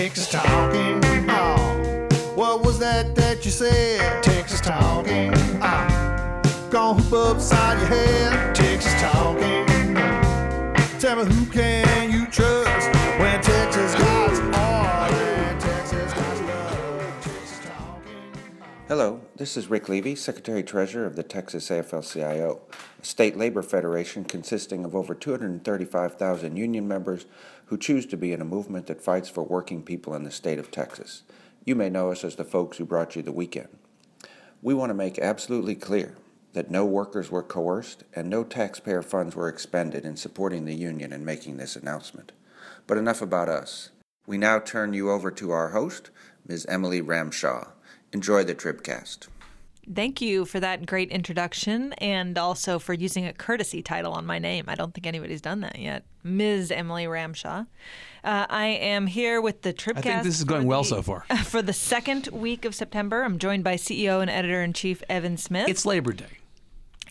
Texas talking. Oh, what was that that you said? Texas talking. Oh, gonna hoop upside your head. Texas talking. Tell me who can you trust when Texas got are and Texas got love. Texas talking. Hello, this is Rick Levy, Secretary Treasurer of the Texas AFL CIO, a state labor federation consisting of over 235,000 union members who choose to be in a movement that fights for working people in the state of Texas. You may know us as the folks who brought you the weekend. We want to make absolutely clear that no workers were coerced and no taxpayer funds were expended in supporting the union in making this announcement. But enough about us. We now turn you over to our host, Ms. Emily Ramshaw. Enjoy the Tribcast. Thank you for that great introduction and also for using a courtesy title on my name. I don't think anybody's done that yet. Ms. Emily Ramshaw. Uh, I am here with the Tribcast. I think this is going for well the- so far. For the second week of September, I'm joined by CEO and editor in chief Evan Smith. It's Labor Day.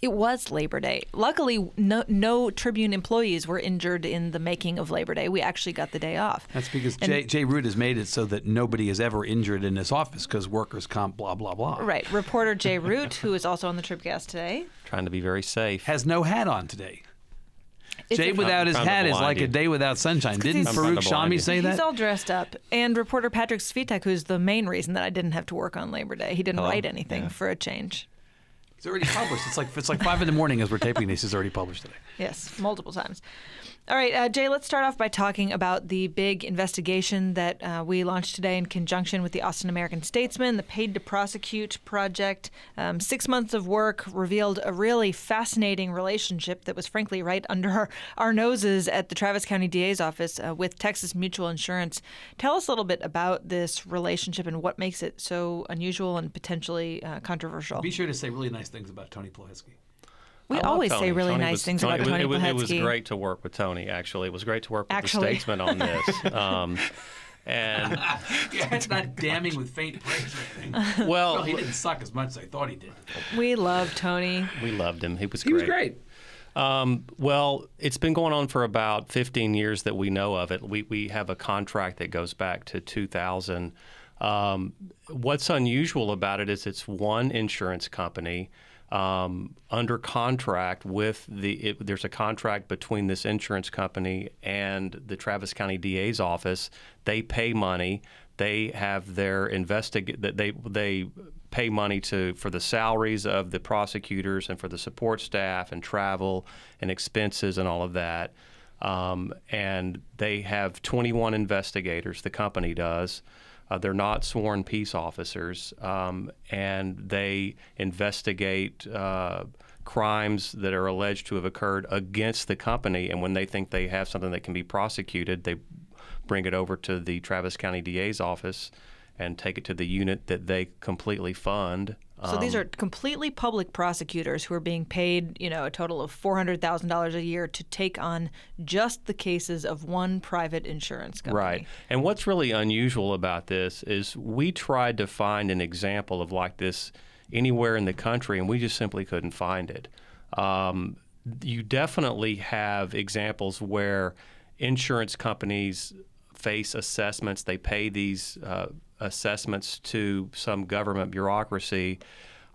It was Labor Day. Luckily, no, no Tribune employees were injured in the making of Labor Day. We actually got the day off. That's because And- Jay, Jay Root has made it so that nobody is ever injured in this office because workers' comp, blah, blah, blah. Right. Reporter Jay Root, who is also on the Tribcast today. trying to be very safe. Has no hat on today. It's Jay without his hat is blind like a day without sunshine. Didn't he's- Farouk I'm trying to blind Shami you. say He's all dressed up. And reporter Patrick Svitek, who's the main reason that I didn't have to work on Labor Day. He didn't write anything for a change. It's already published. It's like it's like five in the morning as we're taping this. It's already published today. Yes, multiple times. All right, uh, Jay, let's start off by talking about the big investigation that uh, we launched today in conjunction with the Austin American Statesman, the Paid to Prosecute project. Um, six months of work revealed a really fascinating relationship that was, frankly, right under our, our noses at the Travis County DA's office uh, with Texas Mutual Insurance. Tell us a little bit about this relationship and what makes it so unusual and potentially uh, controversial. Be sure to say really nice things about Tony Plohetski. We I love always say really Tony nice was- things about Tony it was, it was great to work with Tony. Actually, it was great to work with Actually. the statesman on this. Um, and Yeah, it's not damning with faint praise or anything. well, Well, he didn't suck as much as I thought he did. We love Tony. we loved him. He was He great. was great. Um, well, it's been going on for about 15 years that we know of it. We, we have a contract that goes back to 2000. Um, what's unusual about it is it's one insurance company um, under contract with the. It, there's a contract between this insurance company and the Travis County DA's office. They pay money. They have their investigate. They they pay money to for the salaries of the prosecutors and for the support staff and travel and expenses and all of that. Um, and they have 21 investigators. The company does. Uh, they're not sworn peace officers, um, and they investigate uh, crimes that are alleged to have occurred against the company. And when they think they have something that can be prosecuted, they bring it over to the Travis County DA's office and take it to the unit that they completely fund. So these Um, are completely public prosecutors who are being paid, you know, a total of four hundred thousand dollars a year to take on just the cases of one private insurance company. Right. And what's really unusual about this is we tried to find an example of like this anywhere in the country, and we just simply couldn't find it. Um, you definitely have examples where insurance companies face assessments, they pay these uh, assessments to some government bureaucracy.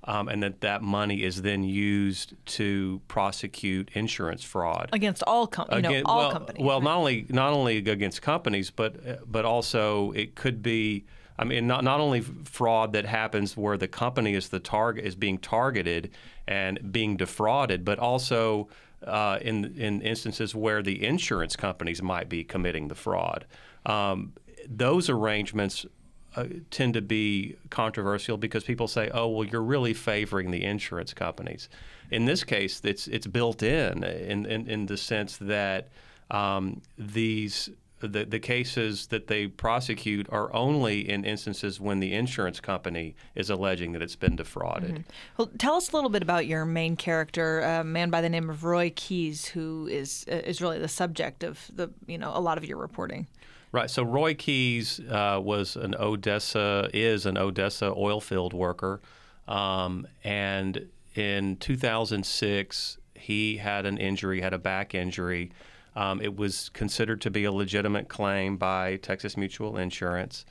Um, and that that money is then used to prosecute insurance fraud Against all com- you know, all well, companies. Well, right? not only not only against companies, but but also it could be. I mean, not not only fraud that happens where the company is the target is being targeted and being defrauded, but also uh, in in instances where the insurance companies might be committing the fraud. Um, those arrangements uh, tend to be controversial because people say, "Oh, well, you're really favoring the insurance companies." In this case, it's it's built in in in, in the sense that um, these the, the cases that they prosecute are only in instances when the insurance company is alleging that it's been defrauded. Well, tell us a little bit about your main character, a man by the name of Roy Keys, who is is really the subject of the you know a lot of your reporting. Right. So Roy Keys uh, was an Odessa is an Odessa oil field worker, um, and in 2006 he had an injury, had a back injury. Um, it was considered to be a legitimate claim by Texas Mutual Insurance,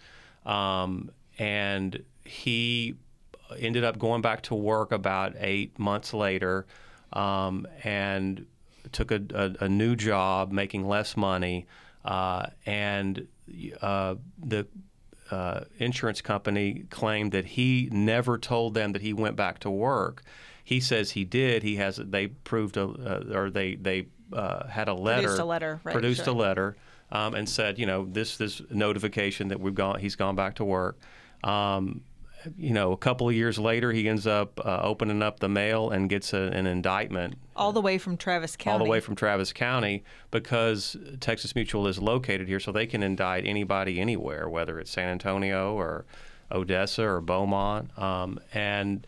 um, and he ended up going back to work about eight months later, um, and took a, a, a, new job, making less money, uh, and uh, the uh, insurance company claimed that he never told them that he went back to work. He says he did. He has. They proved a, uh, or they they uh, had a letter. Produced a letter. Right, produced sure. a letter um, and said, you know, this this notification that we've gone. He's gone back to work. Um, you know, a couple of years later, he ends up uh, opening up the mail and gets a, an indictment. All the way from Travis County. All the way from Travis County because Texas Mutual is located here, so they can indict anybody anywhere, whether it's San Antonio or Odessa or Beaumont. Um, and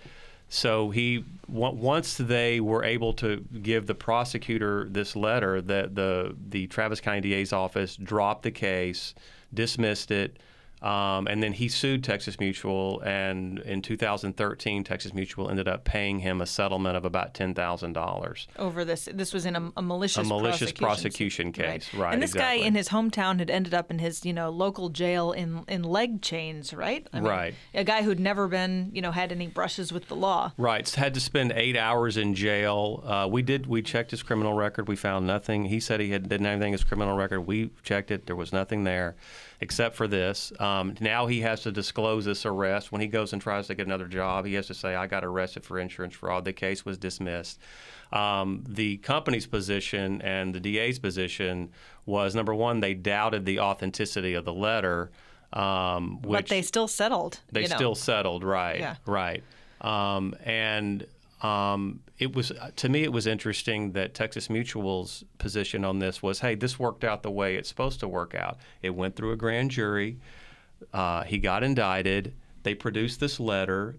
so he once they were able to give the prosecutor this letter, that the the Travis County DA's office dropped the case, dismissed it. Um, and then he sued Texas Mutual, and in 2013, Texas Mutual ended up paying him a settlement of about ten thousand dollars over this. This was in a, a malicious a malicious prosecution, prosecution case, right? right and this exactly. guy in his hometown had ended up in his you know local jail in in leg chains, right? I mean, Right. A guy who'd never been you know had any brushes with the law. Right, had to spend eight hours in jail. Uh, we did. We checked his criminal record. We found nothing. He said he had didn't have anything in his criminal record. We checked it. There was nothing there, except for this. Um, now he has to disclose this arrest when he goes and tries to get another job. He has to say, "I got arrested for insurance fraud." The case was dismissed. Um, the company's position and the DA's position was number one, they doubted the authenticity of the letter. Um, which but they still settled. they you know. still settled, right? Yeah. Right. Um, and um, it was to me, it was interesting that Texas Mutual's position on this was, hey, this worked out the way it's supposed to work out. It went through a grand jury. Uh, he got indicted. They produced this letter.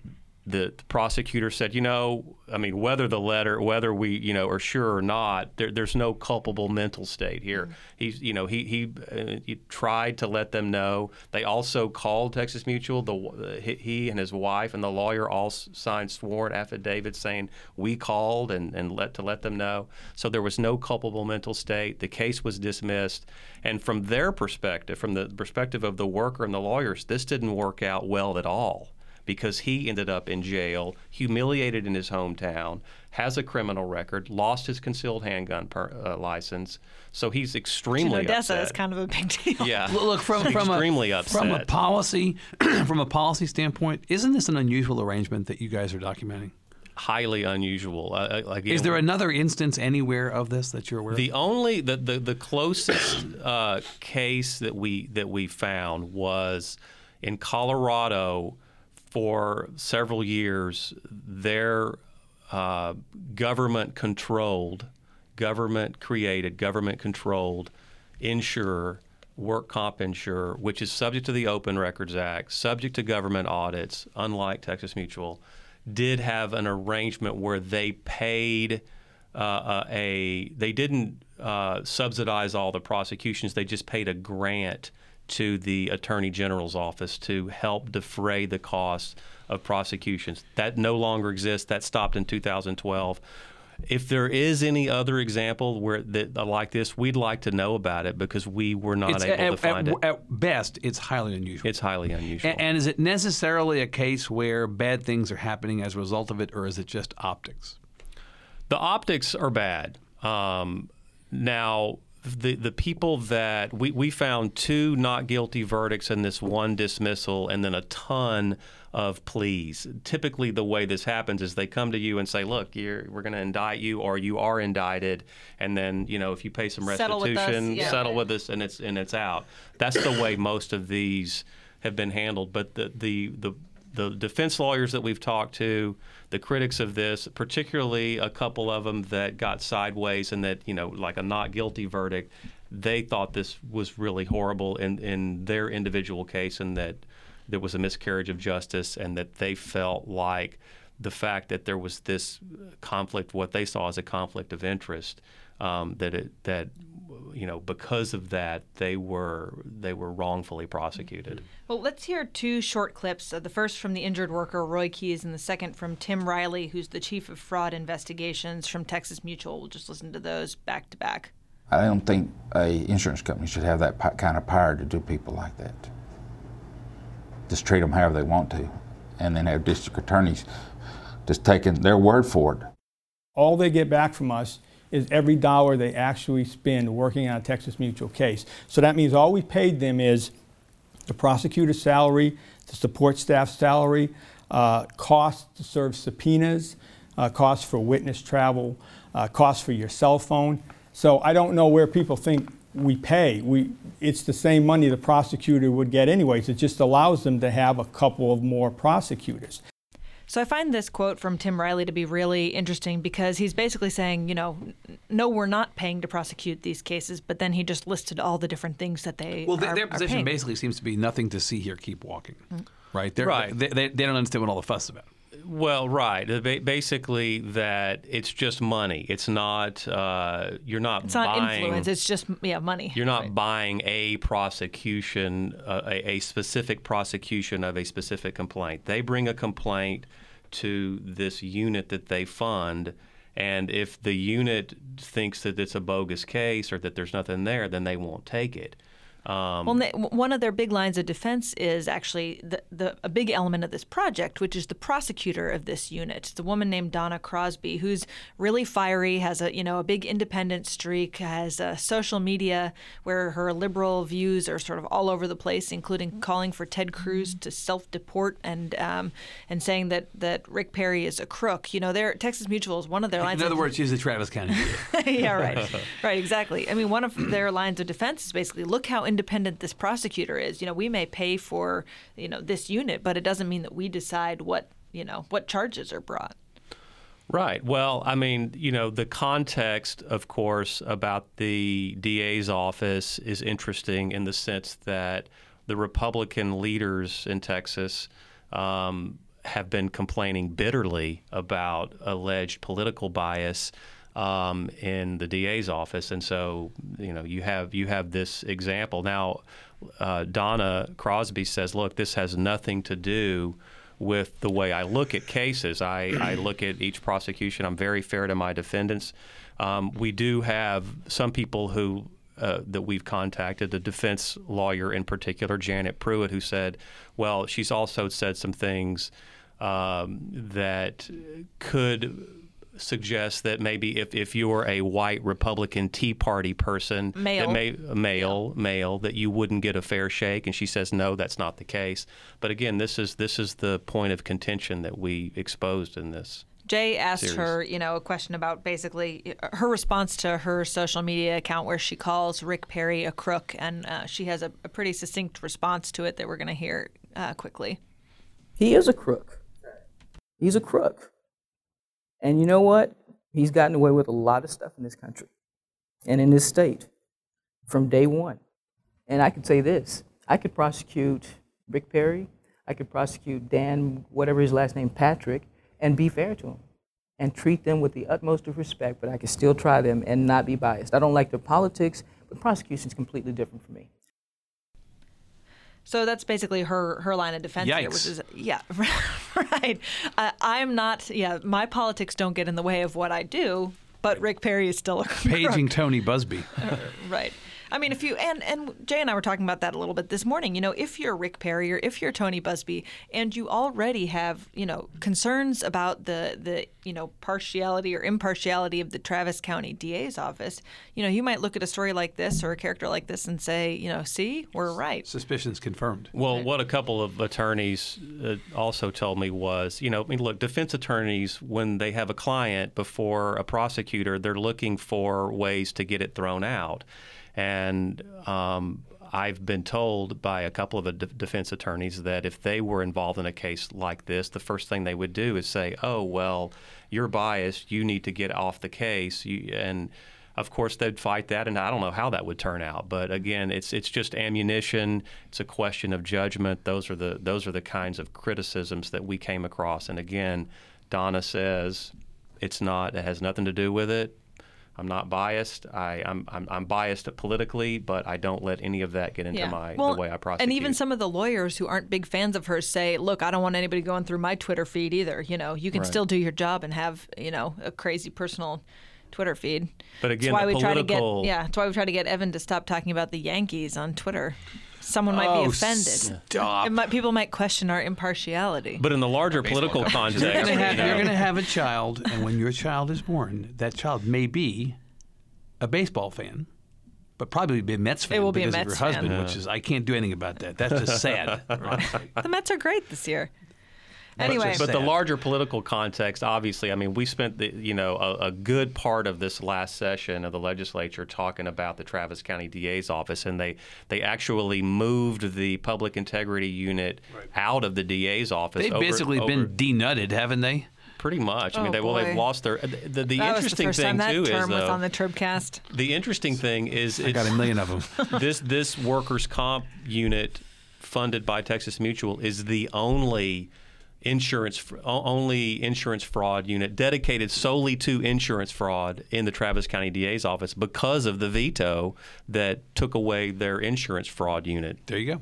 The, the prosecutor said, you know, I mean, whether the letter, whether we, you know, are sure or not, there, there's no culpable mental state here. He's, you know, he he, uh, he tried to let them know. They also called Texas Mutual. The he- he and his wife and the lawyer all signed sworn affidavits saying we called and, and let to let them know. So there was no culpable mental state. The case was dismissed. And from their perspective, from the perspective of the worker and the lawyers, this didn't work out well at all because he ended up in jail, humiliated in his hometown, has a criminal record, lost his concealed handgun per, uh, license. So he's In extremely Odessa upset. is kind of a big deal. yeah, Look, look, from from extremely a, upset. from a policy from a policy standpoint, isn't this an unusual arrangement that you guys are documenting? highly unusual. Uh, uh, like, Is there another instance anywhere of this that you're aware of? The only the the, the closest uh, case that we that we found was in Colorado. For several years, their uh, government controlled, government created, government controlled insurer, work comp insurer, which is subject to the Open Records Act, subject to government audits, unlike Texas Mutual, did have an arrangement where they paid uh, uh, a they didn't uh, subsidize all the prosecutions. They just paid a grant to the attorney general's office to help defray the costs of prosecutions. That no longer exists. That stopped in 2012. If there is any other example where that uh, like this, we'd like to know about it because we were not it's, able at, to find at, it. at best, it's highly unusual. It's highly unusual. and, and is it necessarily a case where bad things are happening as a result of it, or is it just optics? The optics are bad. Um, now, the the people that we, we found two not guilty verdicts and this one dismissal, and then a ton of pleas. Typically, the way this happens is they come to you and say, "Look, you're, we're going to indict you, or you are indicted," and then you know if you pay some Settle with us, restitution, yeah. settle with us, and it's and it's out. That's the way most of these have been handled. But the the the the defense lawyers that we've talked to, the critics of this, particularly a couple of them that got sideways and that, you know, like a not guilty verdict, they thought this was really horrible in, in their individual case and that there was a miscarriage of justice and that they felt like the fact that there was this conflict, what they saw as a conflict of interest, um, that it, that you know because of that they were they were wrongfully prosecuted. Well, let's hear two short clips. Uh, the first from the injured worker, Roy Keys, and the second from Tim Riley, who's the chief of fraud investigations from Texas Mutual. We'll just listen to those back to back. I don't think a insurance company should have that kind of power to do people like that. Just treat them however they want to, and then have district attorneys just taking their word for it. All they get back from us is every dollar they actually spend working on a Texas Mutual case. So that means all we paid them is the prosecutor's salary, the support staff salary, uh, costs to serve subpoenas, uh, costs for witness travel, uh, costs for your cell phone. So I don't know where people think we pay. We, it's the same money the prosecutor would get anyways. It just allows them to have a couple of more prosecutors. So I find this quote from Tim Riley to be really interesting because he's basically saying, you know, no, we're not paying to prosecute these cases, but then he just listed all the different things that they well, are, their position basically seems to be nothing to see here, keep walking. Right? They're, Right. They, they, they don't understand what all the fuss about. Well, right. Basically, that it's just money. It's not. Uh, you're not It's not buying. influence. It's just yeah, money. You're not Right. buying a prosecution, uh, a, a specific prosecution of a specific complaint. They bring a complaint to this unit that they fund, and if the unit thinks that it's a bogus case or that there's nothing there, then they won't take it. Um, Well, one of their big lines of defense is actually the, the a big element of this project, which is the prosecutor of this unit. A woman named Donna Crosby, who's really fiery, has a you know a big independent streak, has a social media where her liberal views are sort of all over the place, including calling for Ted Cruz to self-deport and um, and saying that that Rick Perry is a crook. You know, their Texas Mutual is one of their lines. In other of, words, she's a Travis County. Yeah, right. Right, exactly. I mean, one of their lines of defense is basically look how independent this prosecutor is. You know, we may pay for, you know, this unit, but it doesn't mean that we decide what, you know, what charges are brought. Right. Well, I mean, you know, the context, of course, about the DA's office is interesting in the sense that the Republican leaders in Texas um, have been complaining bitterly about alleged political bias um, in the DA's office, and so you know you have you have this example now. Uh, Donna Crosby says, "Look, this has nothing to do." with the way I look at cases. I, I look at each prosecution. I'm very fair to my defendants. Um, we do have some people who uh, that we've contacted, the defense lawyer in particular, Janet Pruitt, who said, well, she's also said some things um, that could suggest that maybe if, if you're a white Republican Tea Party person, Male. that may, male, male, that you wouldn't get a fair shake. And she says, no, that's not the case. But again, this is this is the point of contention that we exposed in this. Jay asked Series. her, you know, a question about basically uh, her response to her social media account where she calls Rick Perry a crook, and uh, she has a, a pretty succinct response to it that we're going to hear uh, quickly. He is a crook. He's a crook. And you know what? He's gotten away with a lot of stuff in this country and in this state from day one. And I could say this I could prosecute Rick Perry, I could prosecute Dan, whatever his last name, Patrick, and be fair to him and treat them with the utmost of respect, but I could still try them and not be biased. I don't like their politics, but prosecution is completely different for me. So that's basically her her line of defense here, which is yeah, right. Uh, I'm not yeah. My politics don't get in the way of what I do, but Rick Perry is still a Paging crook. Tony Buzbee. right. I mean, if you and and Jay and I were talking about that a little bit this morning. You know, if you're Rick Perry or if you're Tony Buzbee, and you already have you know concerns about the the you know partiality or impartiality of the Travis County DA's office, you know, you might look at a story like this or a character like this and say, you know, see, we're right. Suspicions confirmed. Well, what a couple of attorneys uh, also told me was, you know, I mean, look, defense attorneys, when they have a client before a prosecutor, they're looking for ways to get it thrown out. And um, I've been told by a couple of de- defense attorneys that if they were involved in a case like this, the first thing they would do is say, "Oh, well, you're biased. You need to get off the case." You, and of course, they'd fight that, and I don't know how that would turn out. But again, it's it's just ammunition. It's a question of judgment. Those are the those are the kinds of criticisms that we came across. And again, Donna says it's not. It has nothing to do with it. I'm not biased. I, I'm, I'm I'm biased politically, but I don't let any of that get into my Well, the way I prosecute. And even some of the lawyers who aren't big fans of hers say, "Look, I don't want anybody going through my Twitter feed either. You know, you can Right. still do your job and have you know a crazy personal Twitter feed. But again, that's why we try to political- get yeah, that's why we try to get Evan to stop talking about the Yankees on Twitter. Someone might Oh, be offended. stop. It might, people might question our impartiality. But in the larger political context, You're going to you have, know, gonna have a child, and when your child is born, that child may be a baseball fan, but probably be a Mets fan will be a because Mets of your husband, fan. which is I can't do anything about that. That's just sad. honestly. the Mets are great this year. Anyway, just But the larger political context, obviously, I mean, we spent the you know a, a good part of this last session of the legislature talking about the Travis County DA's office, and they they actually moved the public integrity unit out of the DA's office. They've over- basically over- been denutted, haven't they? pretty much. I mean, Oh, they well, they've lost their. The, the, the that was the interesting first thing time that too is term was though, on the Tribcast. the interesting thing is I got a million of them. this this workers' comp unit funded by Texas Mutual is the only insurance only insurance fraud unit dedicated solely to insurance fraud in the Travis County DA's office because of the veto that took away their insurance fraud unit. There you go.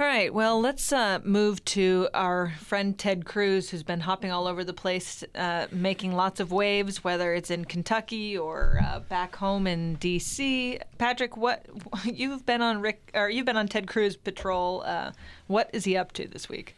All right, well, let's uh, move to our friend Ted Cruz, who's been hopping all over the place, uh, making lots of waves, whether it's in Kentucky or uh, back home in D.C. Patrick, what you've been on Rick or you've been on Ted Cruz patrol? Uh, what is he up to this week?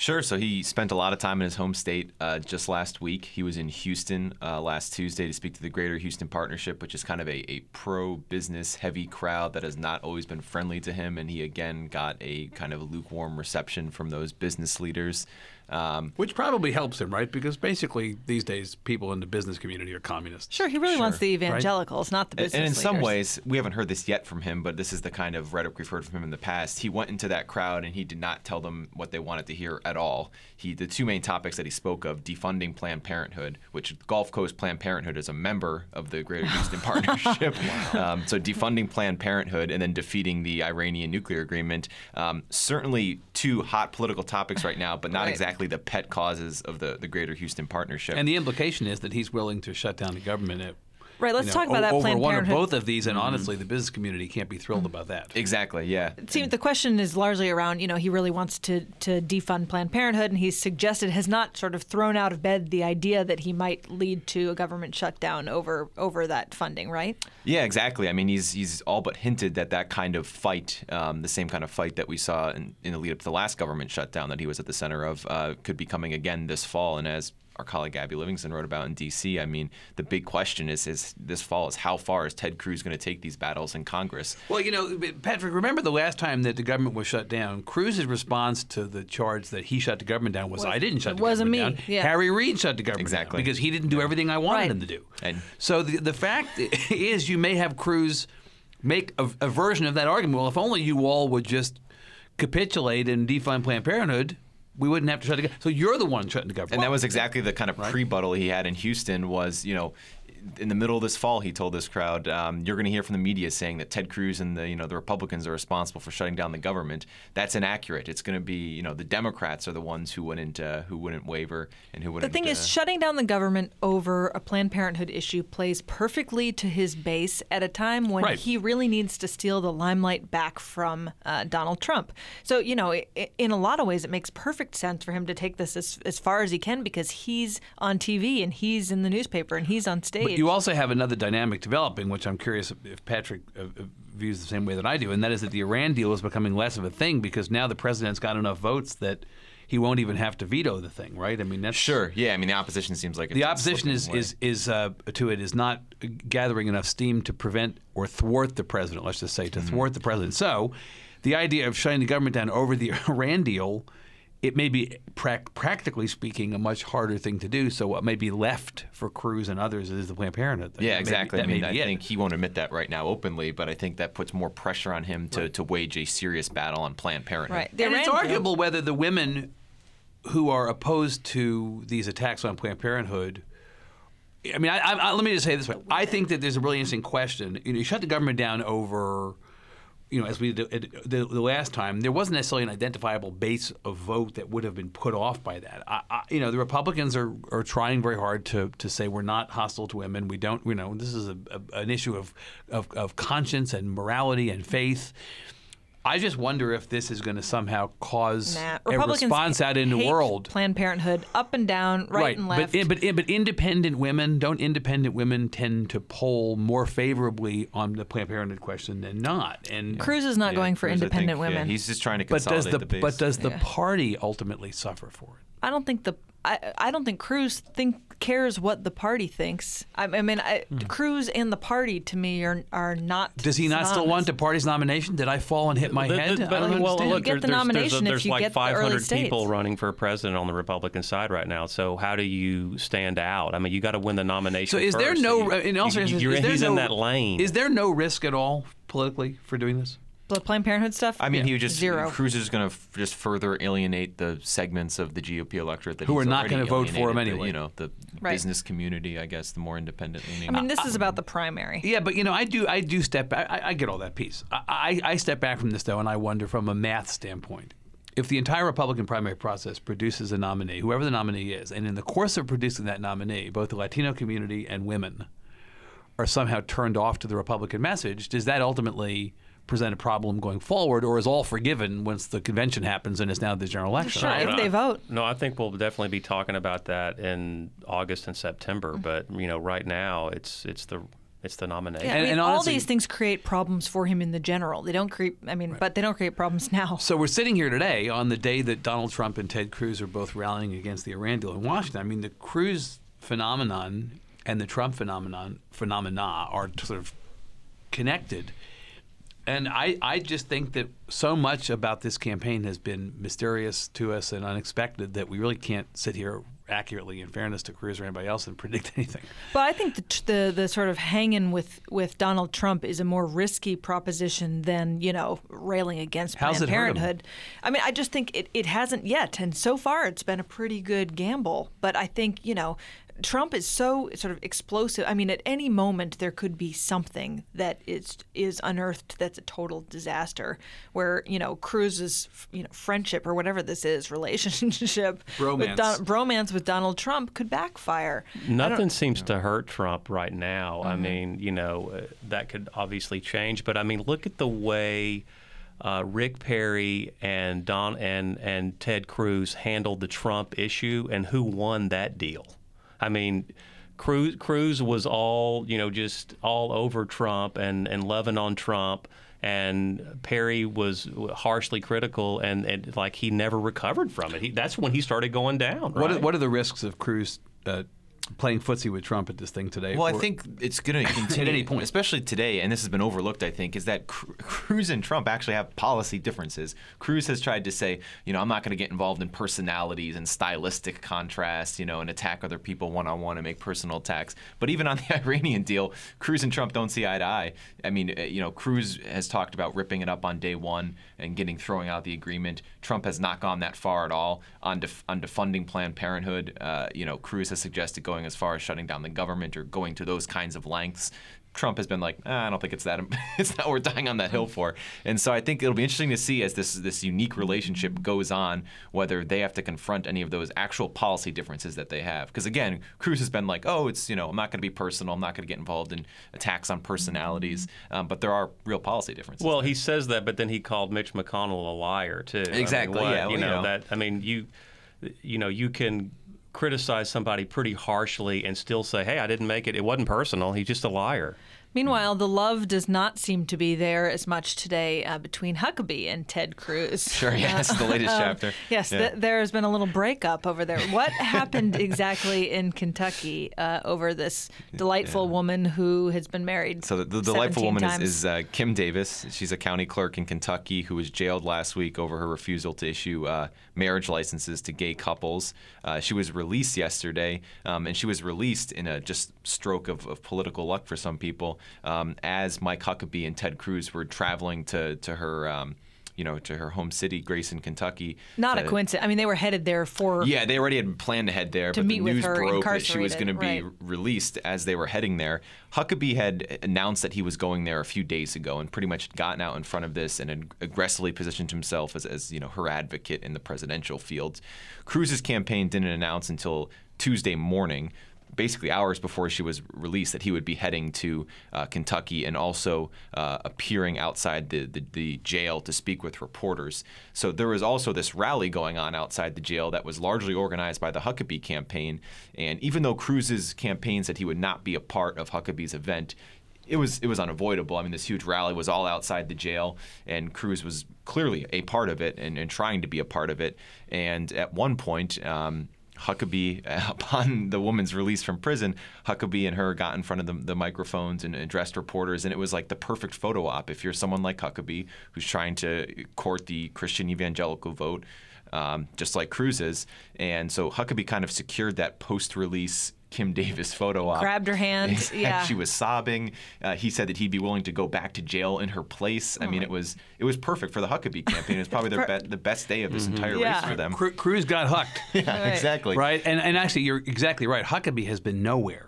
Sure. So he spent a lot of time in his home state uh, just last week. He was in Houston uh, last Tuesday to speak to the Greater Houston Partnership, which is kind of a, a pro business heavy crowd that has not always been friendly to him. And he again got a kind of lukewarm reception from those business leaders. Um, Which probably helps him, right? Because basically these days people in the business community are communists. Sure, he really wants the evangelicals, not the business and in some ways, we haven't heard this yet from him, but this is the kind of rhetoric we've heard from him in the past. He went into that crowd and he did not tell them what they wanted to hear at all. He, the two main topics that he spoke of, defunding Planned Parenthood, which Gulf Coast Planned Parenthood is a member of the Greater Houston Partnership. um, so defunding Planned Parenthood and then defeating the Iranian nuclear agreement. Um, certainly two hot political topics right now, but not Right. exactly the pet causes of the, the Greater Houston Partnership. And the implication is that he's willing to shut down the government. At, Right, let's you know, talk about o- that over Planned one Parenthood. or both of these. And honestly, the business community can't be thrilled about that. exactly, yeah. See, the question is largely around, you know, he really wants to, to defund Planned Parenthood, and he's suggested, has not sort of thrown out of bed the idea that he might lead to a government shutdown over over that funding, right? Yeah, exactly. I mean, he's he's all but hinted that that kind of fight, um, the same kind of fight that we saw in, in the lead up to the last government shutdown that he was at the center of, uh, could be coming again this fall. And as our colleague Abby Livingston wrote about in D.C., I mean, the big question is, is this fall is how far is Ted Cruz going to take these battles in Congress? Well, you know, Patrick, remember the last time that the government was shut down? Cruz's response to the charge that he shut the government down was, Was- "I didn't shut it the wasn't government me, down. yeah. Harry Reid shut the government Exactly. down because he didn't do everything I wanted Right. him to do." And- so the the fact is, you may have Cruz make a, a version of that argument. Well, if only you all would just capitulate and defund Planned Parenthood, we wouldn't have to shut the government. So you're the one shutting the government. And that was exactly the kind of pre-buttal he had in Houston. Was you know, in the middle of this fall, he told this crowd, um, "You're going to hear from the media saying that Ted Cruz and the you know the Republicans are responsible for shutting down the government. That's inaccurate. It's going to be you know the Democrats are the ones who wouldn't uh, who wouldn't waver and who wouldn't." The thing uh, is, shutting down the government over a Planned Parenthood issue plays perfectly to his base at a time when Right. he really needs to steal the limelight back from uh, Donald Trump. So, you know, i- i- in a lot of ways, it makes perfect sense for him to take this as, as far as he can because he's on TV and he's in the newspaper and he's on stage. But you also have another dynamic developing, which I'm curious if Patrick uh, uh, views the same way that I do, and that is that the Iran deal is becoming less of a thing because now the president's got enough votes that he won't even have to veto the thing, right? I mean, that's Sure. Yeah. I mean, the opposition seems like The opposition is is is uh, to it is not gathering enough steam to prevent or thwart the president. Let's just say to thwart the president. So, the idea of shutting the government down over the Iran deal, it may be prac- practically speaking a much harder thing to do. So, what may be left for Cruz and others is the Planned Parenthood. thing. Yeah, That may exactly. that I mean, be I it. think he won't admit that right now openly, but I think that puts more pressure on him to, to wage a serious battle on Planned Parenthood. right. The and it's Iran deal- arguable whether the women who are opposed to these attacks on Planned Parenthood. I mean, I, I, I- let me just say it this way. I think that there's a really interesting question. You know, you shut the government down over, you know, as we did the, the last time, there wasn't necessarily an identifiable base of vote that would have been put off by that. I, I, you know, the Republicans are, are trying very hard to, to say we're not hostile to women. We don't, you know, this is a, a, an issue of, of, of conscience and morality and faith. I just wonder if this is going to somehow cause Nah, a response out in the world. Planned Parenthood, up and down, right, and left. But, but but independent women don't independent women tend to poll more favorably on the Planned Parenthood question than not. And Cruz is not Yeah, going for Cruz, I think, independent yeah, women. he's just trying to but does consolidate the, the, base. but does the Yeah. party ultimately suffer for it? I don't think the I, I don't think Cruz think cares what the party thinks. I, I mean, I, hmm. Cruz and the party to me are are not. Does he not still want the party's nomination? Did I fall and hit my The- the- head? I but, don't well, understand. look, get there- the there's, nomination there's, if there's you like get the early 500 people states. running for president on the Republican side right now. So how do you stand out? I mean, you got to win the nomination. So is there first. no? You- in all you- seriousness, you're- is there he's no, in that lane. Is there no risk at all politically for doing this? The Planned Parenthood stuff. I mean, he would just Zero. Cruz is going to f- just further alienate the segments of the GOP electorate that Who he's are not gonna vote for him alienated, the, anyway. You know, the Right. business community, I guess, the more independent leaning. I mean, this is about the primary. Yeah, but you know, I do I do step back. I, I get all that piece. I, I, I step back from this though, and I wonder from a math standpoint. If the entire Republican primary process produces a nominee, whoever the nominee is, and in the course of producing that nominee, both the Latino community and women are somehow turned off to the Republican message, does that ultimately present a problem going forward, or is all forgiven once the convention happens and it's now the general election? Sure, if they vote. No, I think we'll definitely be talking about that in August and September. Mm-hmm. But you know, right now it's it's the it's the nomination. Yeah, I And- mean, and all honestly- these things create problems for him in the general. They don't create. I mean, but they don't create problems now. So we're sitting here today on the day that Donald Trump and Ted Cruz are both rallying against the Iran deal in Washington. I mean, the Cruz phenomenon and the Trump phenomenon phenomena are sort of connected. And I, I just think that so much about this campaign has been mysterious to us and unexpected that we really can't sit here accurately, in fairness to Cruz or anybody else, and predict anything. But I think the, the the sort of hanging with with Donald Trump is a more risky proposition than you know railing against How's Planned? Parenthood. I mean, I just think it, it hasn't yet, and so far it's been a pretty good gamble. But I think you know. Trump is so sort of explosive. I mean, at any moment there could be something that is is unearthed that's a total disaster. Where you know Cruz's you know friendship or whatever this is relationship Bromance. with Don, bromance with Donald Trump could backfire. Nothing seems to hurt Trump right now. Mm-hmm. I mean, you know, uh, that could obviously change. But I mean, look at the way uh, Rick Perry and Don and and Ted Cruz handled the Trump issue, and who won that deal. I mean. Cruz, Cruz was all, you know, just all over Trump and, and loving on Trump, and Perry was harshly critical, and, and like he never recovered from it. He, that's when he started going down. What, are, what are the risks of Cruz uh, playing footsie with Trump at this thing today? Well, I think it's going to continue any point. especially today, and this has been overlooked. I think is that Cruz and Trump actually have policy differences. Cruz has tried to say, you know, I'm not going to get involved in personalities and stylistic contrast, you know, and attack other people one on one and make personal attacks. But even on the Iranian deal, Cruz and Trump don't see eye to eye. I mean, uh, you know, Cruz has talked about ripping it up on day one and getting throwing out the agreement. Trump has not gone that far at all on def- on defunding Planned Parenthood. Uh, you know, Cruz has suggested going as far as shutting down the government or going to those kinds of lengths. Trump has been like, ah, I don't think it's that it's not worth dying on that hill for. And so I think it'll be interesting to see as this this unique relationship goes on whether they have to confront any of those actual policy differences that they have. Because again, Cruz has been like, oh, it's you know, I'm not going to be personal. I'm not going to get involved in attacks on personalities. Um, but there are real policy differences. Well, he says that, but then he called Mitch McConnell a liar too. I mean, Exactly, what- yeah, you know, you know. that. I mean, you, you know, you can criticize somebody pretty harshly and still say, "Hey, I didn't make it. It wasn't personal. He's just a liar." Meanwhile, the love does not seem to be there as much today uh, between Huckabee and Ted Cruz. Sure, yes, the latest Um, chapter. Yes, Yeah. th- there has been a little breakup over there. What happened exactly in Kentucky uh, over this delightful woman who has been married? So the, the delightful woman is, times? is uh, Kim Davis. She's a county clerk in Kentucky who was jailed last week over her refusal to issue uh, marriage licenses to gay couples. Uh, she was released yesterday, um, and she was released in a just stroke of, of political luck for some people, um, as Mike Huckabee and Ted Cruz were traveling to to her. Um, you know, to her home city, Grayson, Kentucky. Not a coincidence. I mean, they were headed there for. yeah, they already had planned to head there, To but meet the with news her broke that she was going to be right. released as they were heading there. Huckabee had announced that he was going there a few days ago and pretty much gotten out in front of this and ag- aggressively positioned himself as, as you know her advocate in the presidential field. Cruz's campaign didn't announce until Tuesday morning. Basically hours before she was released that he would be heading to uh, Kentucky and also uh, appearing outside the, the, the jail to speak with reporters. So there was also this rally going on outside the jail that was largely organized by the Huckabee campaign. And even though Cruz's campaign said he would not be a part of Huckabee's event, it was it was unavoidable. I mean, this huge rally was all outside the jail, and Cruz was clearly a part of it and, and trying to be a part of it. And at one point, um, Huckabee, upon the woman's release from prison, Huckabee and her got in front of the, the microphones and addressed reporters, and it was like the perfect photo op. If you're someone like Huckabee who's trying to court the Christian evangelical vote, um, just like Cruz is, and so Huckabee kind of secured that post-release Kim Davis photo op. Grabbed her hand, yeah. she was sobbing. Uh, he said that he'd be willing to go back to jail in her place. I Oh mean, it was it was perfect for the Huckabee campaign. It was probably their be- the best day of this entire Yeah. race for them. Cru- Cruz got hooked. Yeah, Right. exactly. Right, and and actually, you're exactly right. Huckabee has been nowhere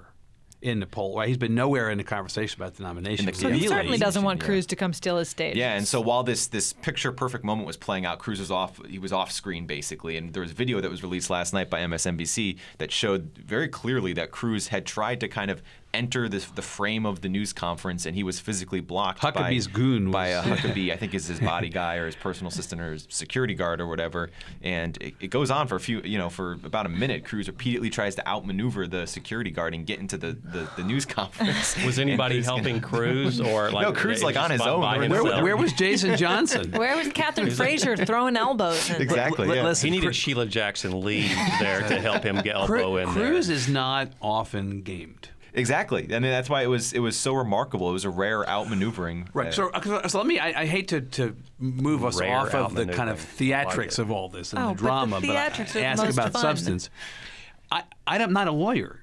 in the poll. Right, he's been nowhere in the conversation about the nomination. The So he certainly doesn't want Yeah. Cruz to come steal his stage. Yeah, and so while this this picture perfect moment was playing out, Cruz was off. He was off screen basically, and there was a video that was released last night by MSNBC that showed very clearly that Cruz had tried to kind of enter this, the frame of the news conference, and he was physically blocked. Huckabee's by, goon by a Huckabee, I think is his body guy or his personal assistant or his security guard or whatever. And it, it goes on for a few, you know, for about a minute. Cruz repeatedly tries to outmaneuver the security guard and get into the the, the news conference. Was And anybody Cruz- helping Cruz or like No, Cruz, like, on his own. Where- Where, was Jason Johnson? Where was Catherine Frazier throwing elbows? And, Exactly. L- yeah. listen, He needed Cru- Sheila Jackson Lee there to help him get Cru- elbow in there. Cruz there. is not often gamed. Exactly, and that's why it was it was so remarkable. It was a rare outmaneuvering. Right. Uh, So, uh, so let me. I, I hate to, to move us Rare off of the kind of theatrics Like of all this and Oh, the but the drama, theatrics are I ask about fun. substance. I, I'm not a lawyer.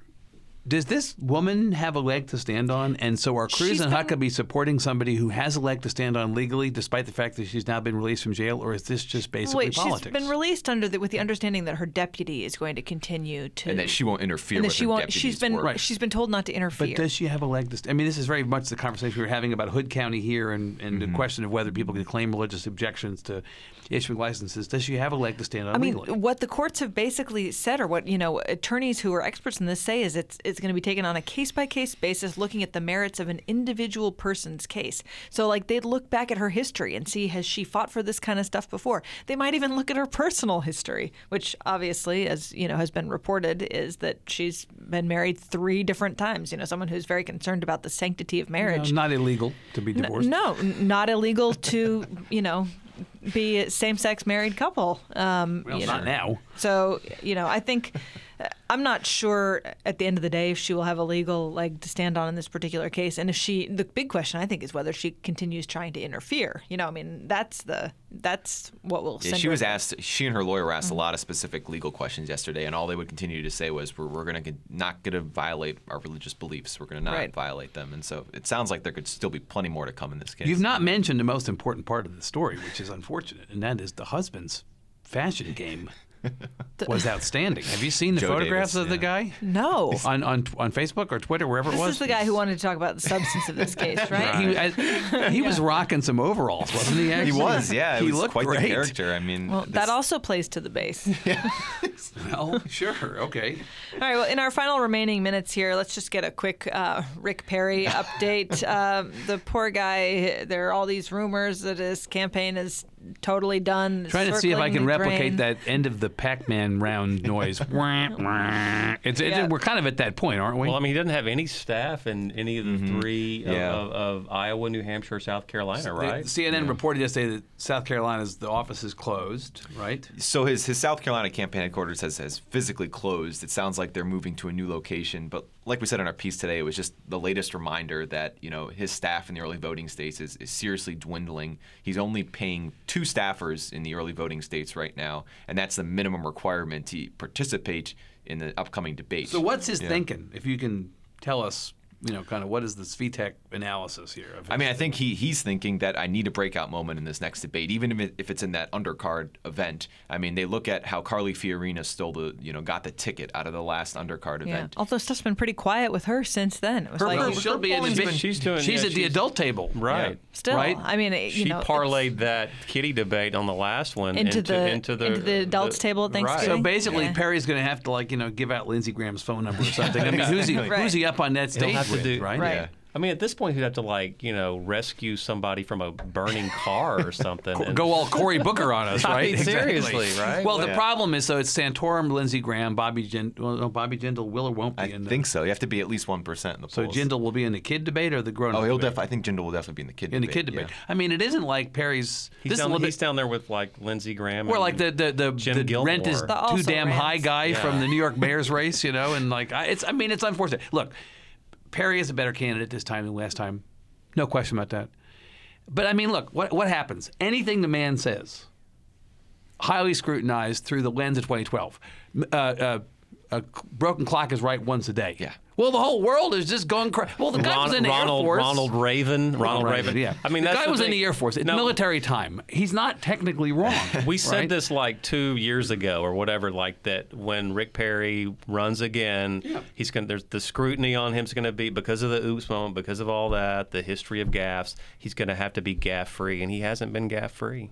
Does this woman have a leg to stand on? And so are Cruz She's and been- Huckabee supporting somebody who has a leg to stand on legally, despite the fact that she's now been released from jail, or is this just basically Wait, politics? she's been released under the, with the understanding that her deputy is going to continue to, and that she won't interfere and that she her won't. deputy's She's been work. she's been told not to interfere. But does she have a leg to st- I mean, this is very much the conversation we were having about Hood County here and, and Mm-hmm. the question of whether people can claim religious objections to issuing licenses. Does she have a leg to stand on I mean, legally? what the courts have basically said, or what you know, attorneys who are experts in this say, is it's it's going to be taken on a case by case basis, looking at the merits of an individual person's case. So, like, they'd look back at her history and see has she fought for this kind of stuff before. They might even look at her personal history, which obviously, as you know, has been reported, is that she's been married three different times. You know, someone who's very concerned about the sanctity of No, marriage. not illegal to be divorced. No, not illegal to you know be a same-sex married couple. Um, Well, you not know. now. So you know, I think I'm not sure at the end of the day if she will have a legal leg to stand on in this particular case, and if she. The big question I think is whether she continues trying to interfere. You know, I mean, that's the that's what will. Yeah, send she her was back. asked. She and her lawyer were Mm-hmm. asked a lot of specific legal questions yesterday, and all they would continue to say was, "We're, we're going to not going to violate our religious beliefs. We're going to not Right. violate them." And so it sounds like there could still be plenty more to come in this case. You've not mentioned the most important part of the story, which is unfortunate, and that is the husband's fashion game was outstanding. Have you seen the Joe photographs Davis, of the yeah. guy No. on, on on Facebook or Twitter, wherever it was. This is the guy who wanted to talk about the substance of this case, right? He, I- he was rocking some overalls, wasn't he? He was, yeah. He was looked quite great. the character. I mean, Well, this- that also plays to the base. Yeah. Well, sure, okay. All right. Well, in our final remaining minutes here, let's just get a quick uh, Rick Perry update. um, the poor guy. There are all these rumors that his campaign is totally done. Trying to see if I can replicate drain. that end of the Pac-Man round noise. Wah, wah. it's, Yeah. we're kind of at that point, aren't we? Well, I mean, he doesn't have any staff in any of the mm-hmm. three of, Yeah. of, of Iowa, New Hampshire, South Carolina, The- right? CNN reported yesterday that South Carolina's the office is closed, right? So his, his South Carolina campaign headquarters has, has physically closed. It sounds like they're moving to a new location. But like we said in our piece today, it was just the latest reminder that you know his staff in the early voting states is, is seriously dwindling. He's only paying two staffers in the early voting states right now, and that's the minimum requirement to participate in the upcoming debate. So what's his Yeah. thinking? If you can tell us you know, kind of what is the Svitek analysis here? of I mean, I think he he's thinking that I need a breakout moment in this next debate, even if, it, if it's in that undercard event. I mean, they look at how Carly Fiorina stole the, you know, got the ticket out of the last undercard Yeah. event. Although stuff's been pretty quiet with her since then. It was her, like oh, her- she'll be in the been- she's doing- She's yeah, at the adult table, Right. still. right? I mean, it- you she know, parlayed that kitty debate on the last one Into the- into the into the adults table at right. So basically, Yeah. Perry's going to have to like you know give out Lindsey Graham's phone number or something. I mean, who's he Right. who's he up on that stage have to do right? Right. Yeah. I mean, at this point, he'd have to like you know rescue somebody from a burning car or something. and- Go all Cory Booker on us, I right? mean, Exactly. seriously, right? Well, the Yeah. problem is, so it's Santorum, Lindsey Graham, Bobby Jindal. Well, no, Bobby Jindal will or won't be I in the. think so. You have to be at least one percent in the So polls. Jindal will be in the kid debate or the grown up Oh, he'll definitely. I think Jindal will definitely be in the kid in the kid debate. yeah. I mean, it isn't like Perry's. he's, this down, little he's bit, down there with like Lindsey Graham. Or like the the the, Jim the rent is The too also damn high rants. guy Yeah. from the New York Mayor's race, you know, and like I, it's I mean it's unfortunate. Look, Perry is a better candidate this time than last time, no question about that. But I mean, look, what what happens? Anything the man says, highly scrutinized through the lens of 2012. M- Uh, uh, a broken clock is right once a day. Yeah. Well, the whole world is just going crazy. Well, the guy Ron- was in the Ronald Air Force. Ronald Raven. Ronald Raven. Yeah. I mean, the guy the was in the Air Force. It's No, military time. He's not technically wrong. We said right? this like two years ago or whatever, like that when Rick Perry runs again, Yeah. he's going to there's the scrutiny on him's going to be because of the oops moment, because of all that, the history of gaffes. He's going to have to be gaffe free, and he hasn't been gaffe free.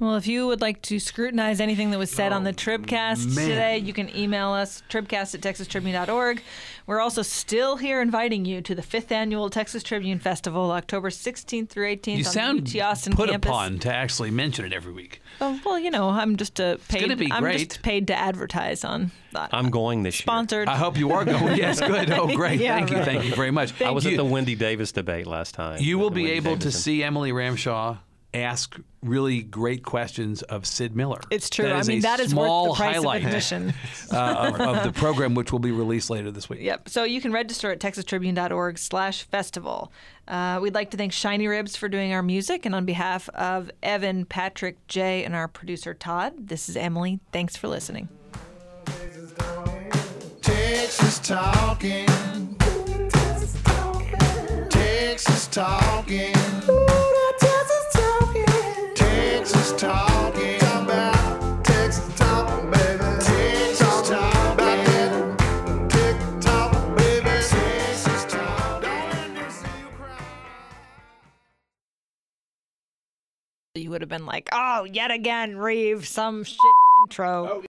Well, if you would like to scrutinize anything that was said on the Tribcast Oh, man. today, you can email us, tribcast at texastribune.org. We're also still here inviting you to the fifth annual Texas Tribune Festival, October 16th through 18th You on sound the UT Austin put campus. upon to actually mention it every week. Oh, well, you know, I'm just a paid. gonna be I'm great. just paid to advertise on. that. I'm going this sponsored. I hope you are going. yes, good. Oh, great. Yeah, thank you. Thank you very much. year. I was you, at the Wendy Davis debate last time. You will be Wendy able to see Emily Ramshaw ask really great questions of Sid Miller. It's true. I mean, that is small worth the price highlight of admission. uh, of, of the program, which will be released later this week. Yep. So you can register at texastribune.org slash festival. Uh, we'd like to thank Shiny Ribs for doing our music. And on behalf of Evan, Patrick, Jay, and our producer Todd, this is Emily. Thanks for listening. Texas talking. Texas talking. Texas talking. You would have been like, oh, yet again, Reeve, some shit intro. Oh,